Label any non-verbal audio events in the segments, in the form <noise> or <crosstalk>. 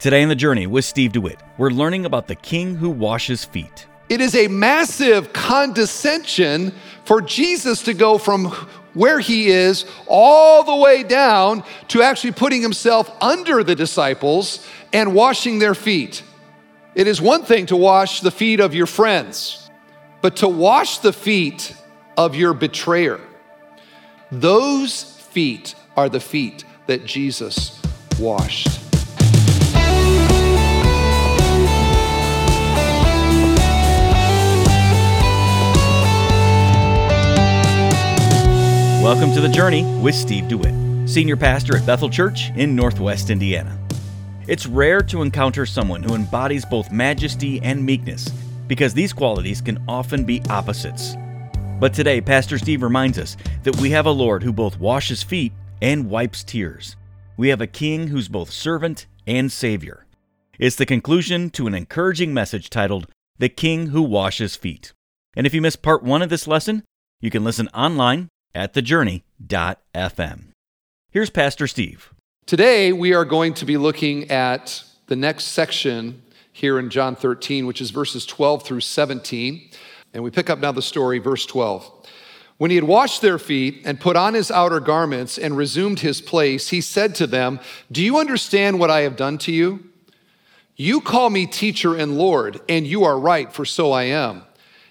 Today on The Journey with Steve DeWitt, we're learning about the king who washes feet. It is a massive condescension for Jesus to go from where he is all the way down to actually putting himself under the disciples and washing their feet. It is one thing to wash the feet of your friends, but to wash the feet of your betrayer, those feet are the feet that Jesus washed. Welcome to The Journey with Steve DeWitt, Senior Pastor at Bethel Church in Northwest Indiana. It's rare to encounter someone who embodies both majesty and meekness because these qualities can often be opposites. But today, Pastor Steve reminds us that we have a Lord who both washes feet and wipes tears. We have a King who's both servant and Savior. It's the conclusion to an encouraging message titled, The King Who Washes Feet. And if you missed part one of this lesson, you can listen online at thejourney.fm. Here's Pastor Steve. Today, we are going to be looking at the next section here in John 13, which is verses 12 through 17. And we pick up now the story, verse 12. When he had washed their feet and put on his outer garments and resumed his place, he said to them, Do you understand what I have done to you? You call me teacher and Lord, and you are right, for so I am.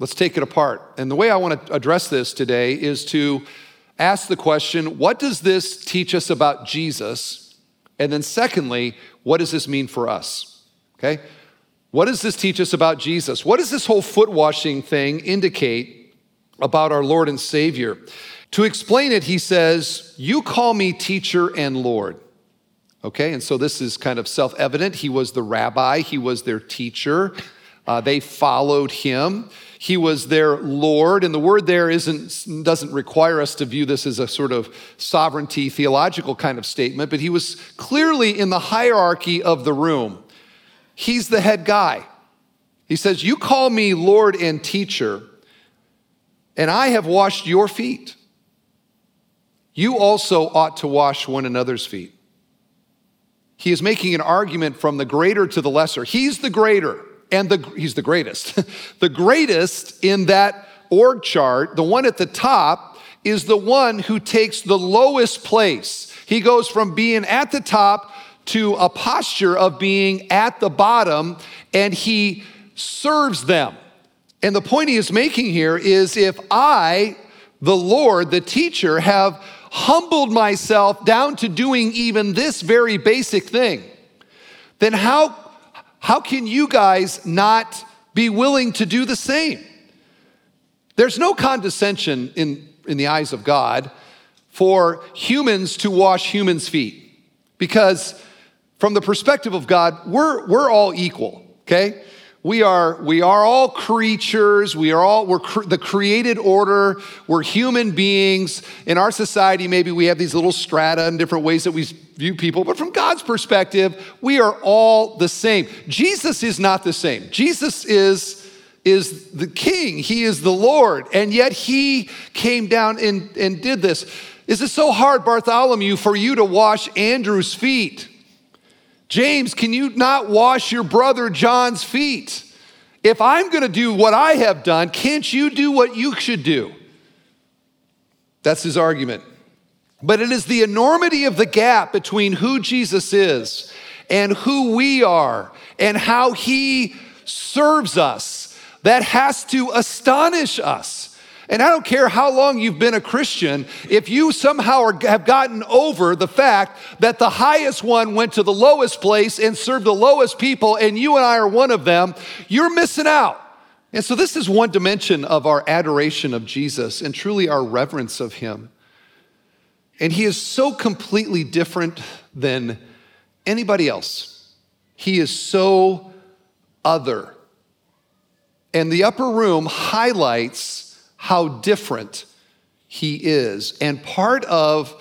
Let's take it apart. And the way I want to address this today is to ask the question what does this teach us about Jesus? And then, secondly, what does this mean for us? Okay? What does this teach us about Jesus? What does this whole foot washing thing indicate about our Lord and Savior? To explain it, he says, You call me teacher and Lord. Okay, and so this is kind of self evident. He was the rabbi, he was their teacher. Uh, they followed him. He was their Lord, and the word there isn't, doesn't require us to view this as a sort of sovereignty theological kind of statement, but he was clearly in the hierarchy of the room. He's the head guy. He says, You call me Lord and teacher, and I have washed your feet. You also ought to wash one another's feet. He is making an argument from the greater to the lesser. He's the greater and the, he's the greatest. <laughs> the greatest in that org chart, the one at the top, is the one who takes the lowest place. He goes from being at the top to a posture of being at the bottom, and he serves them. And the point he is making here is if I, the Lord, the teacher, have humbled myself down to doing even this very basic thing, then how how can you guys not be willing to do the same? There's no condescension in, in the eyes of God for humans to wash humans' feet because, from the perspective of God, we're, we're all equal, okay? We are, we are all creatures. We are all, we're the created order. We're human beings. In our society, maybe we have these little strata and different ways that we view people, but from God's perspective, we are all the same. Jesus is not the same. Jesus is, is the king, he is the Lord, and yet he came down and, and did this. Is it so hard, Bartholomew, for you to wash Andrew's feet? James, can you not wash your brother John's feet? If I'm going to do what I have done, can't you do what you should do? That's his argument. But it is the enormity of the gap between who Jesus is and who we are and how he serves us that has to astonish us. And I don't care how long you've been a Christian, if you somehow are, have gotten over the fact that the highest one went to the lowest place and served the lowest people, and you and I are one of them, you're missing out. And so, this is one dimension of our adoration of Jesus and truly our reverence of him. And he is so completely different than anybody else. He is so other. And the upper room highlights how different he is. And part of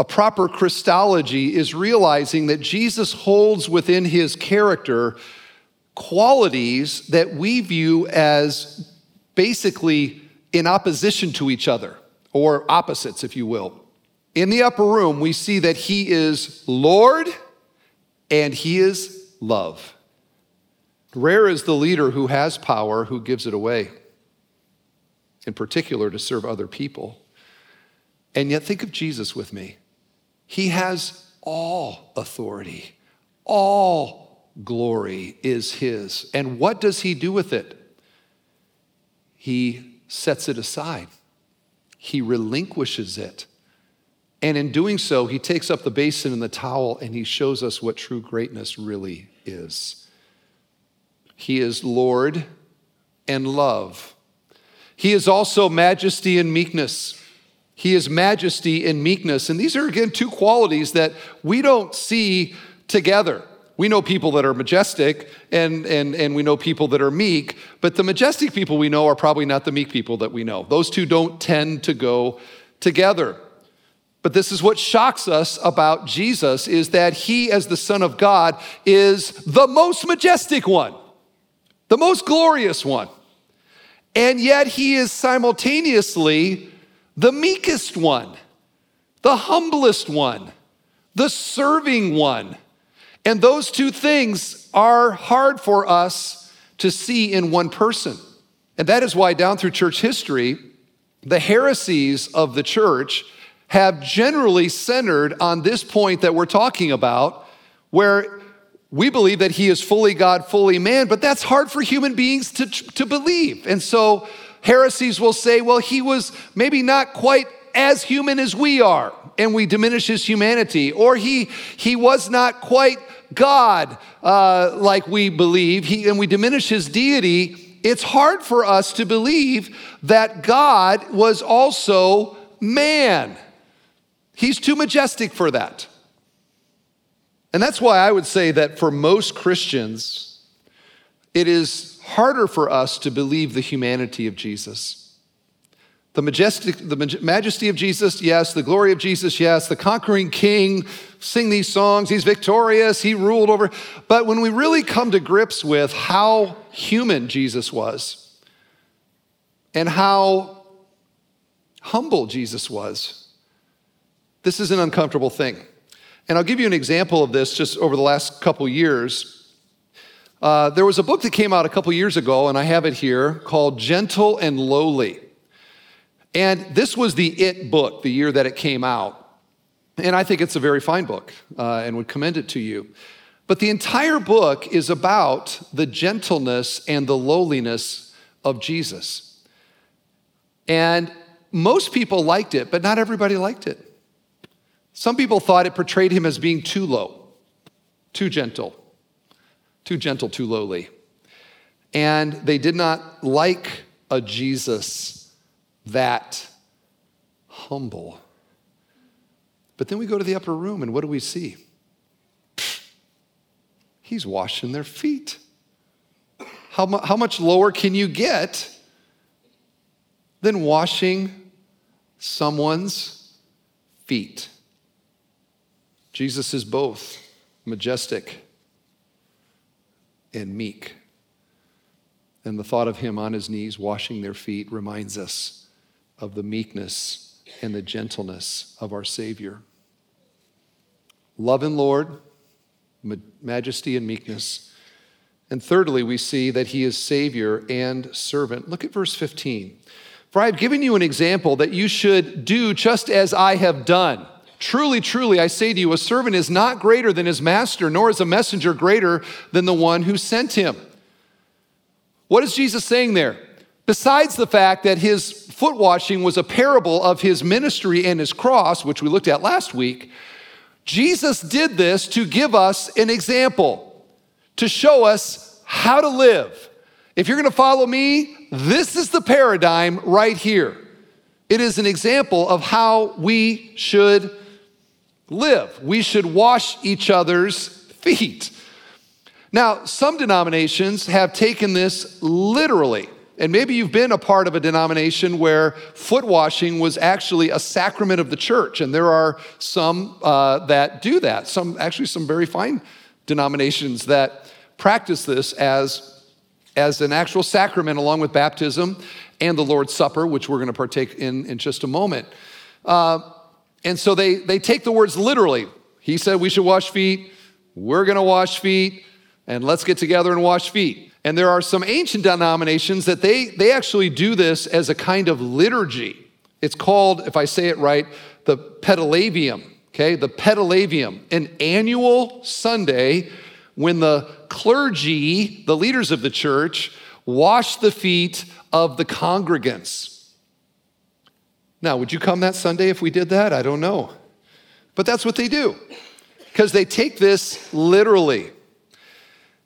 a proper Christology is realizing that Jesus holds within his character qualities that we view as basically in opposition to each other, or opposites, if you will. In the upper room, we see that he is Lord and he is love. Rare is the leader who has power who gives it away, in particular to serve other people. And yet, think of Jesus with me. He has all authority, all glory is His. And what does He do with it? He sets it aside, He relinquishes it. And in doing so, He takes up the basin and the towel and He shows us what true greatness really is. He is Lord and love. He is also majesty and meekness. He is majesty and meekness. And these are, again, two qualities that we don't see together. We know people that are majestic and, and, and we know people that are meek, but the majestic people we know are probably not the meek people that we know. Those two don't tend to go together. But this is what shocks us about Jesus is that he as the son of God is the most majestic one, the most glorious one. And yet he is simultaneously the meekest one, the humblest one, the serving one. And those two things are hard for us to see in one person. And that is why, down through church history, the heresies of the church have generally centered on this point that we're talking about, where we believe that he is fully God, fully man, but that's hard for human beings to, to believe. And so heresies will say, well, he was maybe not quite as human as we are, and we diminish his humanity, or he, he was not quite God uh, like we believe, he, and we diminish his deity. It's hard for us to believe that God was also man. He's too majestic for that. And that's why I would say that for most Christians, it is harder for us to believe the humanity of Jesus. The majestic, the majesty of Jesus, yes. The glory of Jesus, yes. The conquering king, sing these songs. He's victorious. He ruled over. But when we really come to grips with how human Jesus was and how humble Jesus was, this is an uncomfortable thing. And I'll give you an example of this just over the last couple years. Uh, there was a book that came out a couple years ago, and I have it here, called Gentle and Lowly. And this was the It book, the year that it came out. And I think it's a very fine book uh, and would commend it to you. But the entire book is about the gentleness and the lowliness of Jesus. And most people liked it, but not everybody liked it. Some people thought it portrayed him as being too low, too gentle too gentle, too lowly. And they did not like a Jesus that humble. But then we go to the upper room, and what do we see? He's washing their feet. How, mu- how much lower can you get than washing someone's feet? Jesus is both majestic and meek. And the thought of him on his knees washing their feet reminds us of the meekness and the gentleness of our Savior. Love and Lord, majesty and meekness. And thirdly, we see that he is Savior and servant. Look at verse 15. For I have given you an example that you should do just as I have done. Truly, truly, I say to you, a servant is not greater than his master, nor is a messenger greater than the one who sent him. What is Jesus saying there? Besides the fact that his foot washing was a parable of his ministry and his cross, which we looked at last week, Jesus did this to give us an example, to show us how to live. If you're going to follow me, this is the paradigm right here. It is an example of how we should live. We should wash each other's feet. Now, some denominations have taken this literally. And maybe you've been a part of a denomination where foot washing was actually a sacrament of the church. And there are some uh, that do that, some actually some very fine denominations that practice this as, as an actual sacrament along with baptism and the Lord's Supper, which we're going to partake in in just a moment. Uh, and so they, they take the words literally. He said we should wash feet, we're going to wash feet, and let's get together and wash feet. And there are some ancient denominations that they, they actually do this as a kind of liturgy. It's called, if I say it right, the Pedilavium, okay? The Pedilavium, an annual Sunday when the clergy, the leaders of the church, wash the feet of the congregants. Now, would you come that Sunday if we did that? I don't know. But that's what they do because they take this literally.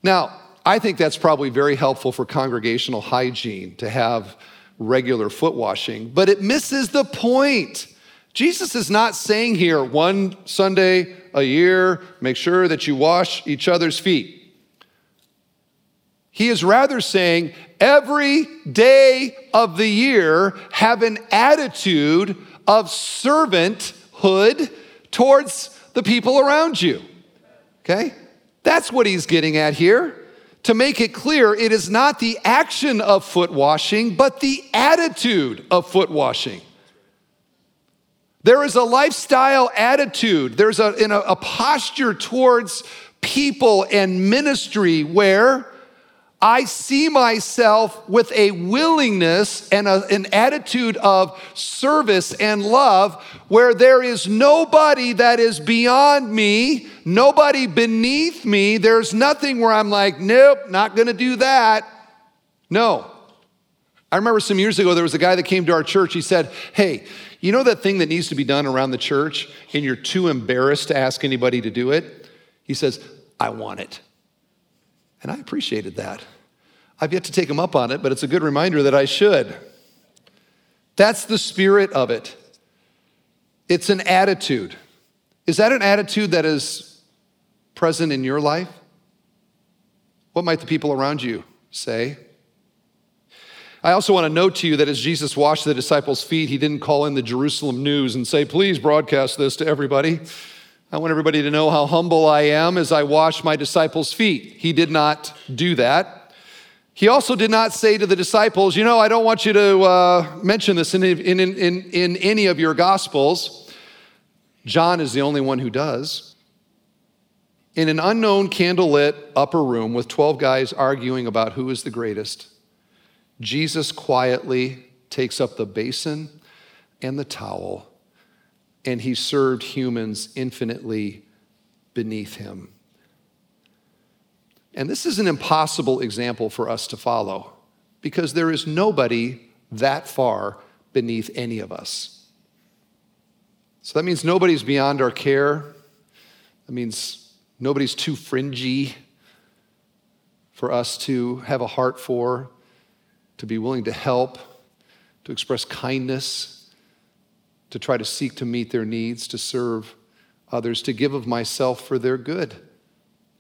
Now, I think that's probably very helpful for congregational hygiene to have regular foot washing, but it misses the point. Jesus is not saying here one Sunday a year, make sure that you wash each other's feet. He is rather saying every day of the year have an attitude of servanthood towards the people around you. Okay? That's what he's getting at here. To make it clear, it is not the action of foot washing, but the attitude of foot washing. There is a lifestyle attitude, there's a, a, a posture towards people and ministry where I see myself with a willingness and a, an attitude of service and love where there is nobody that is beyond me, nobody beneath me. There's nothing where I'm like, nope, not gonna do that. No. I remember some years ago, there was a guy that came to our church. He said, Hey, you know that thing that needs to be done around the church and you're too embarrassed to ask anybody to do it? He says, I want it. And I appreciated that. I've yet to take him up on it, but it's a good reminder that I should. That's the spirit of it. It's an attitude. Is that an attitude that is present in your life? What might the people around you say? I also want to note to you that as Jesus washed the disciples' feet, he didn't call in the Jerusalem news and say, please broadcast this to everybody. I want everybody to know how humble I am as I wash my disciples' feet. He did not do that. He also did not say to the disciples, You know, I don't want you to uh, mention this in, in, in, in any of your gospels. John is the only one who does. In an unknown candlelit upper room with 12 guys arguing about who is the greatest, Jesus quietly takes up the basin and the towel and he served humans infinitely beneath him. And this is an impossible example for us to follow because there is nobody that far beneath any of us. So that means nobody's beyond our care. That means nobody's too fringy for us to have a heart for, to be willing to help, to express kindness to try to seek to meet their needs, to serve others, to give of myself for their good.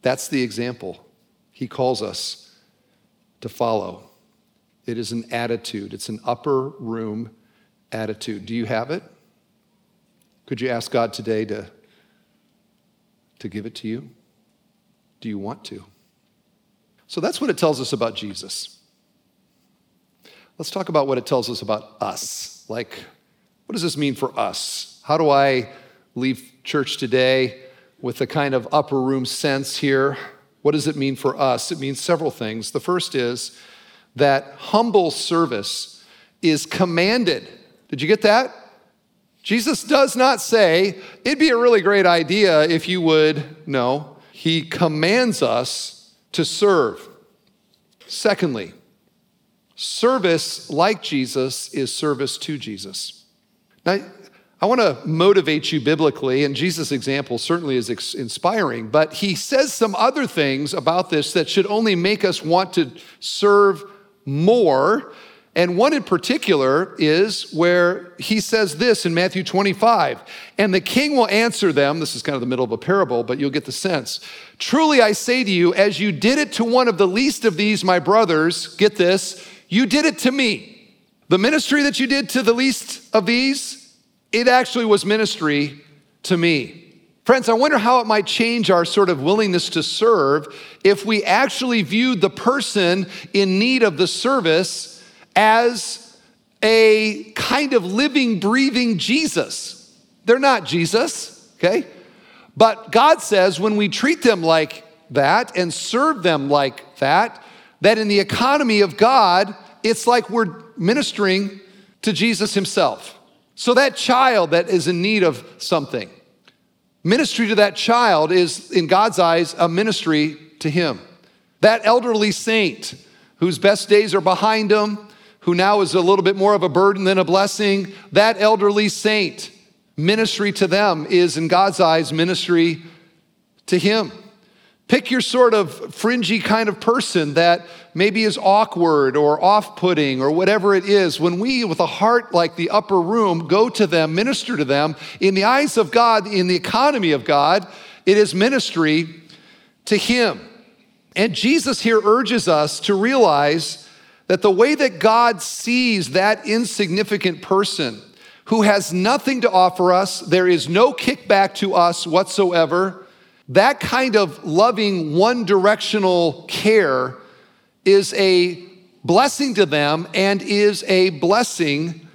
That's the example he calls us to follow. It is an attitude, it's an upper room attitude. Do you have it? Could you ask God today to, to give it to you? Do you want to? So that's what it tells us about Jesus. Let's talk about what it tells us about us. Like, what does this mean for us? How do I leave church today with a kind of upper room sense here? What does it mean for us? It means several things. The first is that humble service is commanded. Did you get that? Jesus does not say, it'd be a really great idea if you would. No, he commands us to serve. Secondly, service like Jesus is service to Jesus. Now, I want to motivate you biblically, and Jesus' example certainly is ex- inspiring, but he says some other things about this that should only make us want to serve more And one in particular is where he says this in Matthew 25 And the king will answer them. This is kind of the middle of a parable, but you'll get the sense. Truly I say to you, as you did it to one of the least of these, my brothers, get this, you did it to me. The ministry that you did to the least of these, it actually was ministry to me. Friends, I wonder how it might change our sort of willingness to serve if we actually viewed the person in need of the service as a kind of living, breathing Jesus. They're not Jesus, okay? But God says when we treat them like that and serve them like that, that in the economy of God, it's like we're ministering to Jesus himself. So that child that is in need of something, Ministry to that child is, in God's eyes, a ministry to him. That elderly saint whose best days are behind him, who now is a little bit more of a burden than a blessing, that elderly saint, ministry to them is, in God's eyes, ministry to him. Pick your sort of fringy kind of person that maybe is awkward or off putting or whatever it is. When we, with a heart like the upper room, go to them, minister to them, in the eyes of God, in the economy of God, it is ministry to Him. And Jesus here urges us to realize that the way that God sees that insignificant person who has nothing to offer us, there is no kickback to us whatsoever that kind of loving, one directional care is a blessing to them and is a blessing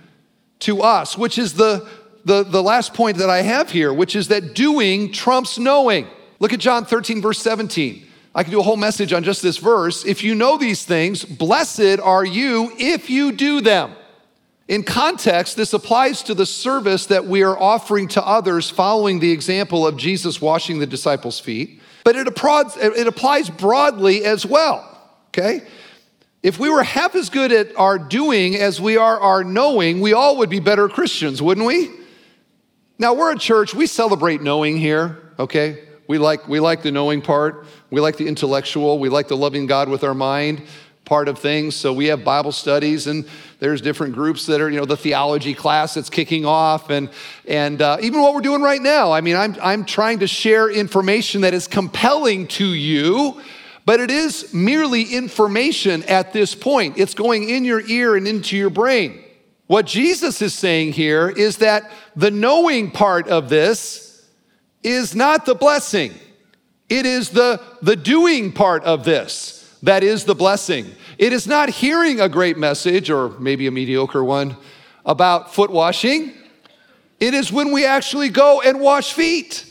to us, which is the, the, the last point that I have here, which is that doing trumps knowing. Look at John 13, verse 17. I can do a whole message on just this verse. If you know these things, blessed are you if you do them. In context, this applies to the service that we are offering to others following the example of Jesus washing the disciples' feet, but it it applies broadly as well, okay? If we were half as good at our doing as we are our knowing, we all would be better Christians, wouldn't we? Now, we're a church, we celebrate knowing here, okay? We like, we like the knowing part, we like the intellectual, we like the loving God with our mind part of things. So we have Bible studies, and there's different groups that are, you know, the theology class that's kicking off, and and uh, even what we're doing right now. I mean, I'm I'm trying to share information that is compelling to you. But it is merely information at this point. It's going in your ear and into your brain. What Jesus is saying here is that the knowing part of this is not the blessing. It is the, the doing part of this that is the blessing. It is not hearing a great message, or maybe a mediocre one, about foot washing. It is when we actually go and wash feet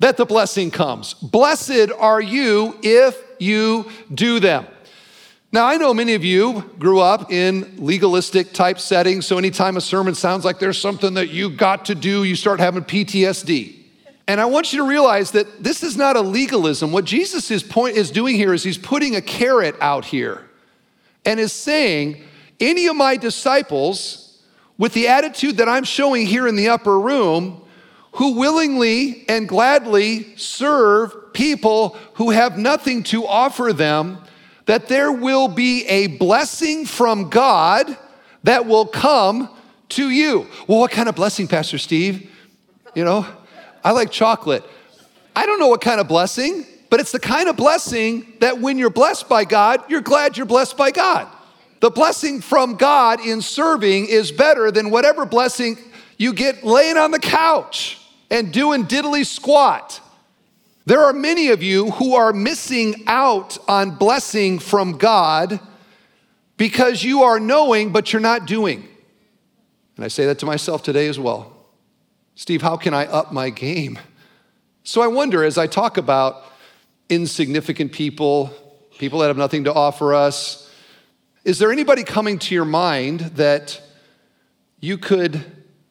that the blessing comes. Blessed are you if you do them. Now, I know many of you grew up in legalistic type settings, so anytime a sermon sounds like there's something that you got to do, you start having PTSD. And I want you to realize that this is not a legalism. What Jesus is, point, is doing here is he's putting a carrot out here and is saying, any of my disciples, with the attitude that I'm showing here in the upper room, who willingly and gladly serve people who have nothing to offer them, that there will be a blessing from God that will come to you. Well, what kind of blessing, Pastor Steve? You know, I like chocolate. I don't know what kind of blessing, but it's the kind of blessing that when you're blessed by God, you're glad you're blessed by God. The blessing from God in serving is better than whatever blessing you get laying on the couch and doing diddly squat. There are many of you who are missing out on blessing from God because you are knowing, but you're not doing. And I say that to myself today as well. Steve, how can I up my game? So I wonder as I talk about insignificant people, people that have nothing to offer us, is there anybody coming to your mind that you could,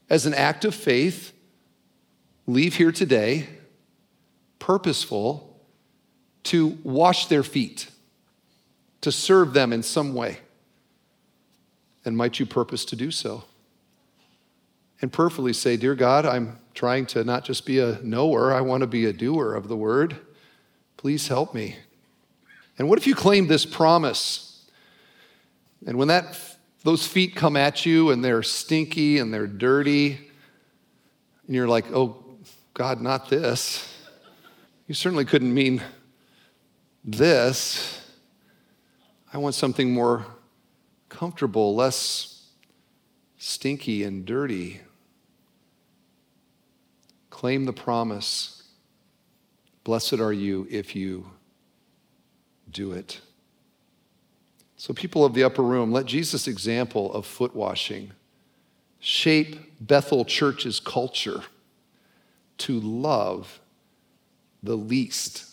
as an act of faith, leave here today purposeful to wash their feet, to serve them in some way? And might you purpose to do so? And prayerfully say, Dear God, I'm trying to not just be a knower, I want to be a doer of the word. Please help me. And what if you claim this promise? And when that those feet come at you and they're stinky and they're dirty, and you're like, oh, God, not this. You certainly couldn't mean this. I want something more comfortable, less stinky and dirty. Claim the promise. Blessed are you if you do it. So, people of the upper room, let Jesus' example of foot washing shape Bethel Church's culture to love the least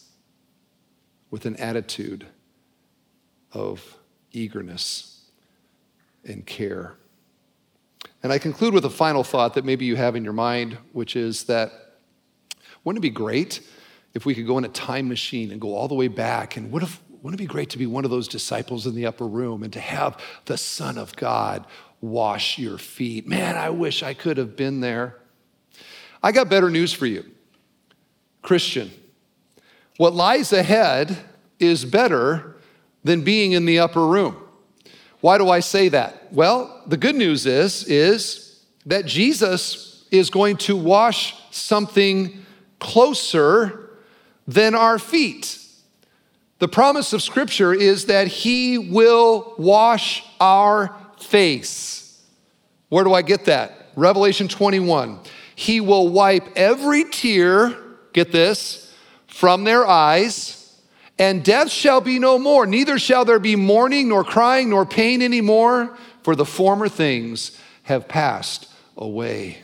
with an attitude of eagerness and care. And I conclude with a final thought that maybe you have in your mind, which is that wouldn't it be great if we could go in a time machine and go all the way back? And what if, wouldn't it be great to be one of those disciples in the upper room and to have the Son of God wash your feet? Man, I wish I could have been there. I got better news for you, Christian. What lies ahead is better than being in the upper room. Why do I say that? Well, the good news is is that Jesus is going to wash something closer than our feet. The promise of scripture is that he will wash our face. Where do I get that? Revelation 21. He will wipe every tear, get this, from their eyes and death shall be no more, neither shall there be mourning, nor crying, nor pain anymore, for the former things have passed away.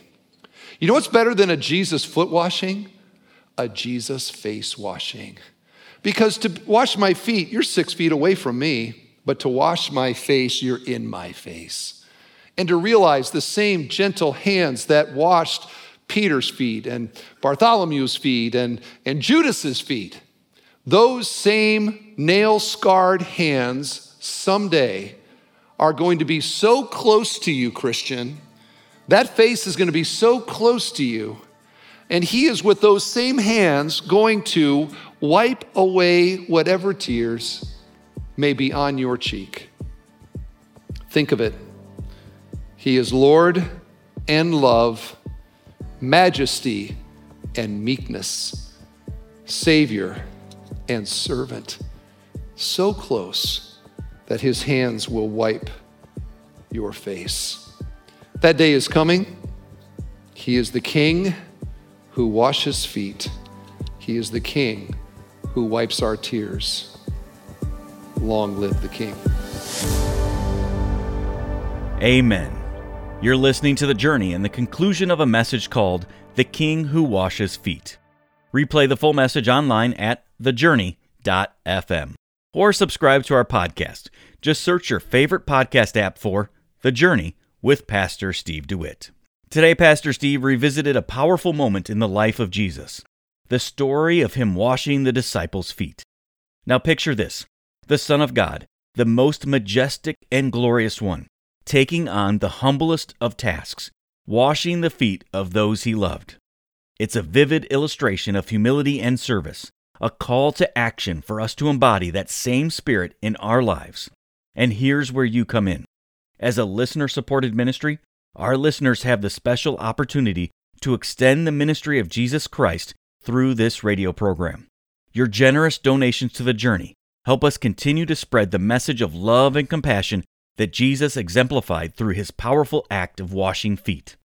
You know what's better than a Jesus foot washing? A Jesus face washing. Because to wash my feet, you're six feet away from me, but to wash my face, you're in my face. And to realize the same gentle hands that washed Peter's feet and Bartholomew's feet and, and Judas's feet those same nail scarred hands someday are going to be so close to you, Christian. That face is going to be so close to you. And he is with those same hands going to wipe away whatever tears may be on your cheek. Think of it. He is Lord and love, majesty and meekness, Savior and servant, so close that his hands will wipe your face. That day is coming. He is the king who washes feet, he is the king who wipes our tears. Long live the king. Amen. You're listening to The Journey and the conclusion of a message called The King Who Washes Feet. Replay the full message online at thejourney.fm or subscribe to our podcast. Just search your favorite podcast app for The Journey with Pastor Steve DeWitt. Today, Pastor Steve revisited a powerful moment in the life of Jesus the story of him washing the disciples' feet. Now, picture this the Son of God, the most majestic and glorious one, taking on the humblest of tasks, washing the feet of those he loved. It's a vivid illustration of humility and service, a call to action for us to embody that same spirit in our lives. And here's where you come in. As a listener supported ministry, our listeners have the special opportunity to extend the ministry of Jesus Christ through this radio program. Your generous donations to the journey help us continue to spread the message of love and compassion that Jesus exemplified through his powerful act of washing feet.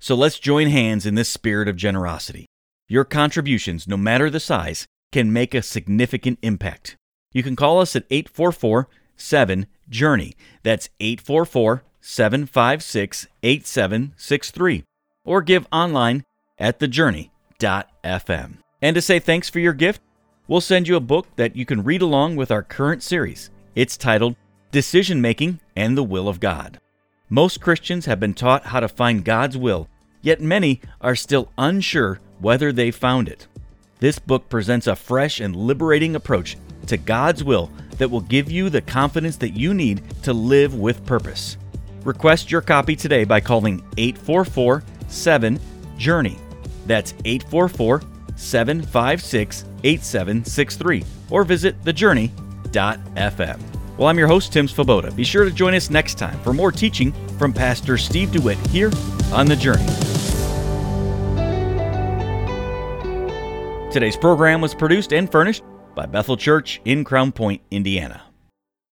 So let's join hands in this spirit of generosity. Your contributions, no matter the size, can make a significant impact. You can call us at 844 7 Journey. That's 844 756 8763. Or give online at thejourney.fm. And to say thanks for your gift, we'll send you a book that you can read along with our current series. It's titled Decision Making and the Will of God. Most Christians have been taught how to find God's will, yet many are still unsure whether they've found it. This book presents a fresh and liberating approach to God's will that will give you the confidence that you need to live with purpose. Request your copy today by calling 844 7 Journey. That's 844 756 8763 or visit thejourney.fm. Well, I'm your host, Tim Svoboda. Be sure to join us next time for more teaching from Pastor Steve DeWitt here on The Journey. Today's program was produced and furnished by Bethel Church in Crown Point, Indiana.